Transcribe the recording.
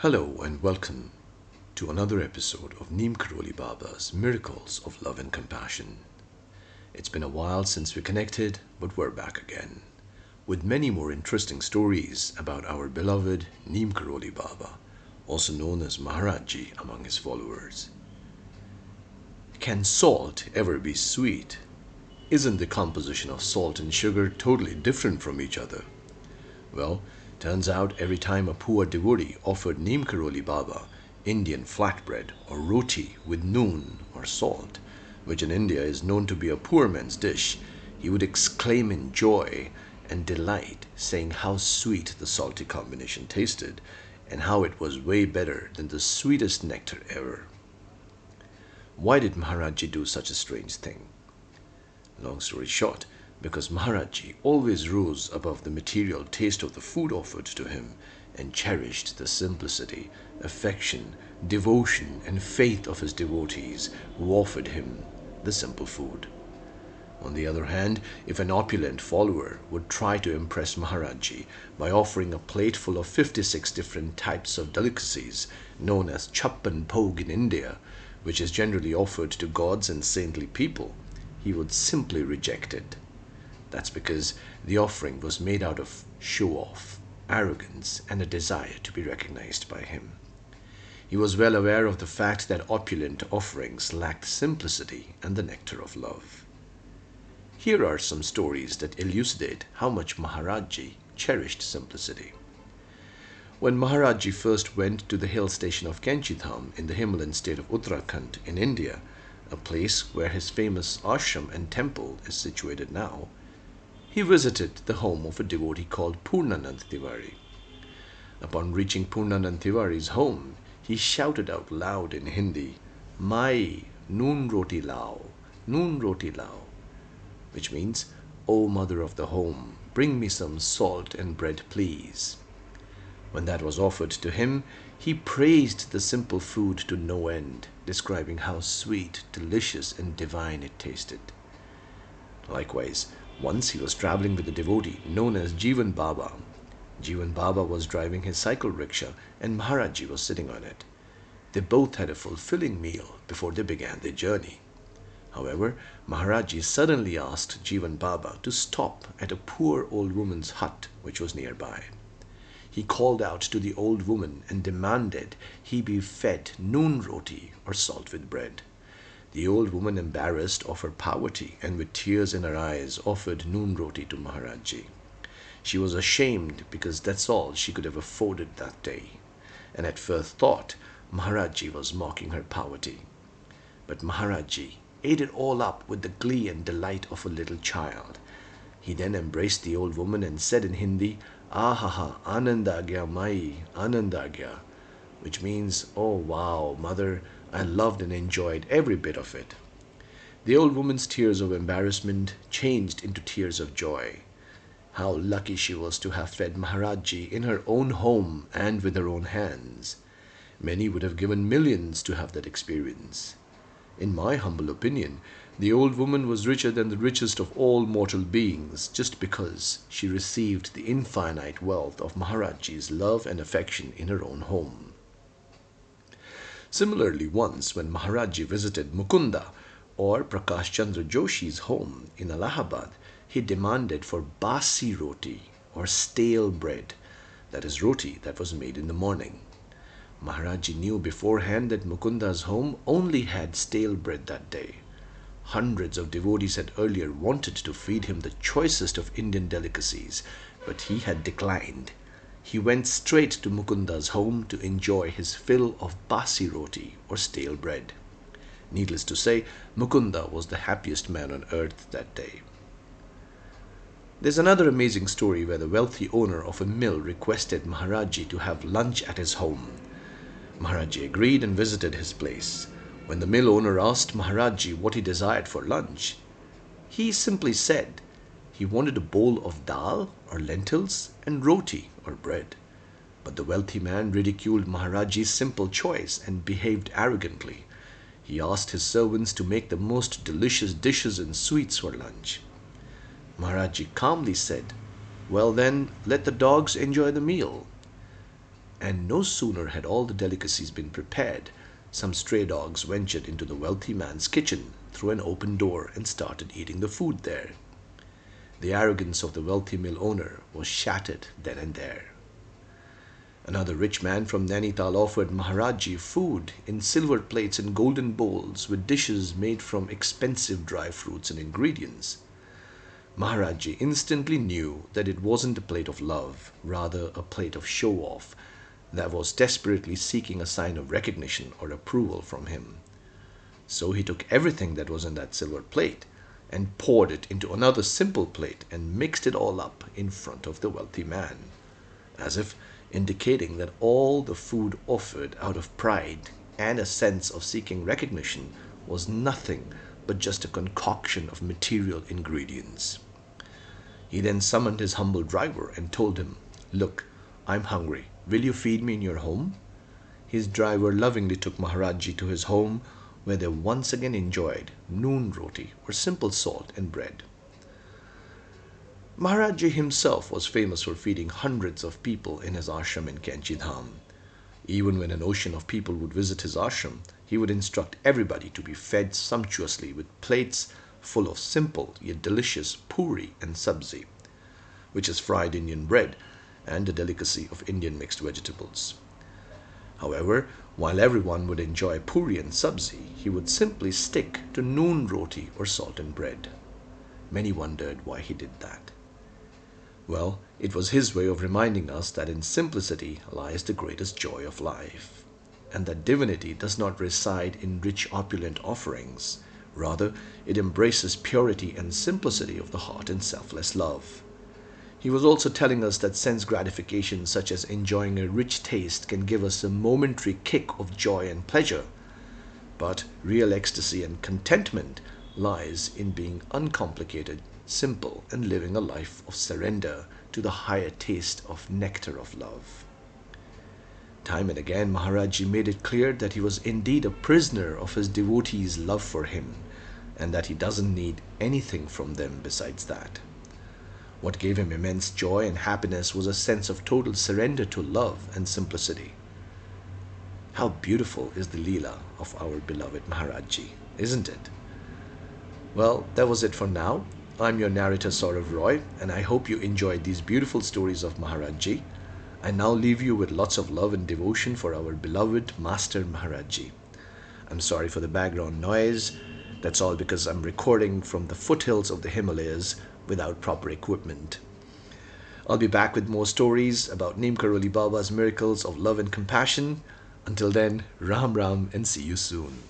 Hello and welcome to another episode of Neem Karoli Baba's Miracles of Love and Compassion. It's been a while since we connected, but we're back again with many more interesting stories about our beloved Neem Karoli Baba, also known as Maharajji among his followers. Can salt ever be sweet? Isn't the composition of salt and sugar totally different from each other? Well, turns out every time a poor devotee offered Neem Karoli Baba Indian flatbread or roti with noon or salt, which in India is known to be a poor man's dish, he would exclaim in joy and delight, saying how sweet the salty combination tasted and how it was way better than the sweetest nectar ever. Why did Maharajji do such a strange thing? Long story short, because Maharajji always rose above the material taste of the food offered to him and cherished the simplicity, affection, devotion, and faith of his devotees who offered him the simple food. On the other hand, if an opulent follower would try to impress Maharajji by offering a plate full of 56 different types of delicacies, known as chappan bhog in India, which is generally offered to gods and saintly people, he would simply reject it. That's because the offering was made out of show off, arrogance, and a desire to be recognized by him. He was well aware of the fact that opulent offerings lacked simplicity and the nectar of love. Here are some stories that elucidate how much Maharajji cherished simplicity. When Maharajji first went to the hill station of Kainchi Dham in the Himalayan state of Uttarakhand in India, a place where his famous ashram and temple is situated now, he visited the home of a devotee called Purnanand Tiwari. Upon reaching Purnanand Tiwari's home, he shouted out loud in Hindi, Mai, noon roti lao, noon roti lao, which means, O mother of the home, bring me some salt and bread, please. When that was offered to him, he praised the simple food to no end, describing how sweet, delicious, and divine it tasted. Likewise, once he was traveling with a devotee known as Jivan Baba. Jivan Baba was driving his cycle rickshaw and Maharajji was sitting on it. They both had a fulfilling meal before they began their journey. However, Maharajji suddenly asked Jivan Baba to stop at a poor old woman's hut which was nearby. He called out to the old woman and demanded he be fed noon roti or salt with bread. The old woman, embarrassed of her poverty and with tears in her eyes, offered noon roti to Maharajji. She was ashamed because that's all she could have afforded that day, and at first thought Maharajji was mocking her poverty. But Maharajji ate it all up with the glee and delight of a little child. He then embraced the old woman and said in Hindi, Ahaha, Ananda Gya Mai, Ananda Gya, which means, Oh wow, mother, I loved and enjoyed every bit of it. The old woman's tears of embarrassment changed into tears of joy. How lucky she was to have fed Maharajji in her own home and with her own hands. Many would have given millions to have that experience. In my humble opinion, the old woman was richer than the richest of all mortal beings just because she received the infinite wealth of Maharajji's love and affection in her own home. Similarly, once when Maharajji visited Mukunda or Prakash Chandra Joshi's home in Allahabad, he demanded for basi roti or stale bread, that is, roti that was made in the morning. Maharajji knew beforehand that Mukunda's home only had stale bread that day. Hundreds of devotees had earlier wanted to feed him the choicest of Indian delicacies, but he had declined he went straight to Mukunda's home to enjoy his fill of basi roti or stale bread. Needless to say, Mukunda was the happiest man on earth that day. There's another amazing story where the wealthy owner of a mill requested Maharajji to have lunch at his home. Maharajji agreed and visited his place. When the mill owner asked Maharajji what he desired for lunch, he simply said he wanted a bowl of dal or lentils and roti or bread. But the wealthy man ridiculed Maharajji's simple choice and behaved arrogantly. He asked his servants to make the most delicious dishes and sweets for lunch. Maharajji calmly said, Well then, let the dogs enjoy the meal. and no sooner had all the delicacies been prepared, some stray dogs ventured into the wealthy man's kitchen through an open door and started eating the food there. The arrogance of the wealthy mill owner was shattered then and there. Another rich man from Nainital offered Maharajji food in silver plates and golden bowls with dishes made from expensive dry fruits and ingredients. Maharajji instantly knew that it wasn't a plate of love, rather a plate of show off that was desperately seeking a sign of recognition or approval from him. So he took everything that was in that silver plate and poured it into another simple plate and mixed it all up in front of the wealthy man, as if indicating that all the food offered out of pride and a sense of seeking recognition was nothing but just a concoction of material ingredients. He then summoned his humble driver and told him, Look, I'm hungry. Will you feed me in your home? His driver lovingly took Maharajji to his home, where they once again enjoyed noon roti or simple salt and bread. Maharajji himself was famous for feeding hundreds of people in his ashram in Kainchi Dham. Even when an ocean of people would visit his ashram, he would instruct everybody to be fed sumptuously with plates full of simple yet delicious puri and sabzi, which is fried Indian bread and a delicacy of Indian mixed vegetables. However, while everyone would enjoy puri and sabzi, he would simply stick to noon roti or salt and bread. Many wondered why he did that. Well, it was his way of reminding us that in simplicity lies the greatest joy of life, and that divinity does not reside in rich opulent offerings. Rather, it embraces purity and simplicity of the heart in selfless love. He was also telling us that sense gratification, such as enjoying a rich taste, can give us a momentary kick of joy and pleasure. But real ecstasy and contentment lies in being uncomplicated simple, and living a life of surrender to the higher taste of nectar of love. Time and again, Maharajji made it clear that he was indeed a prisoner of his devotees' love for him, and that he doesn't need anything from them besides that. What gave him immense joy and happiness was a sense of total surrender to love and simplicity. How beautiful is the Leela of our beloved Maharajji, isn't it? Well, that was it for now. I'm your narrator Saurav Roy, and I hope you enjoyed these beautiful stories of Maharajji. I now leave you with lots of love and devotion for our beloved Master Maharajji. I'm sorry for the background noise. That's all because I'm recording from the foothills of the Himalayas without proper equipment. I'll be back with more stories about Neem Karoli Baba's miracles of love and compassion. Until then, Ram Ram and see you soon.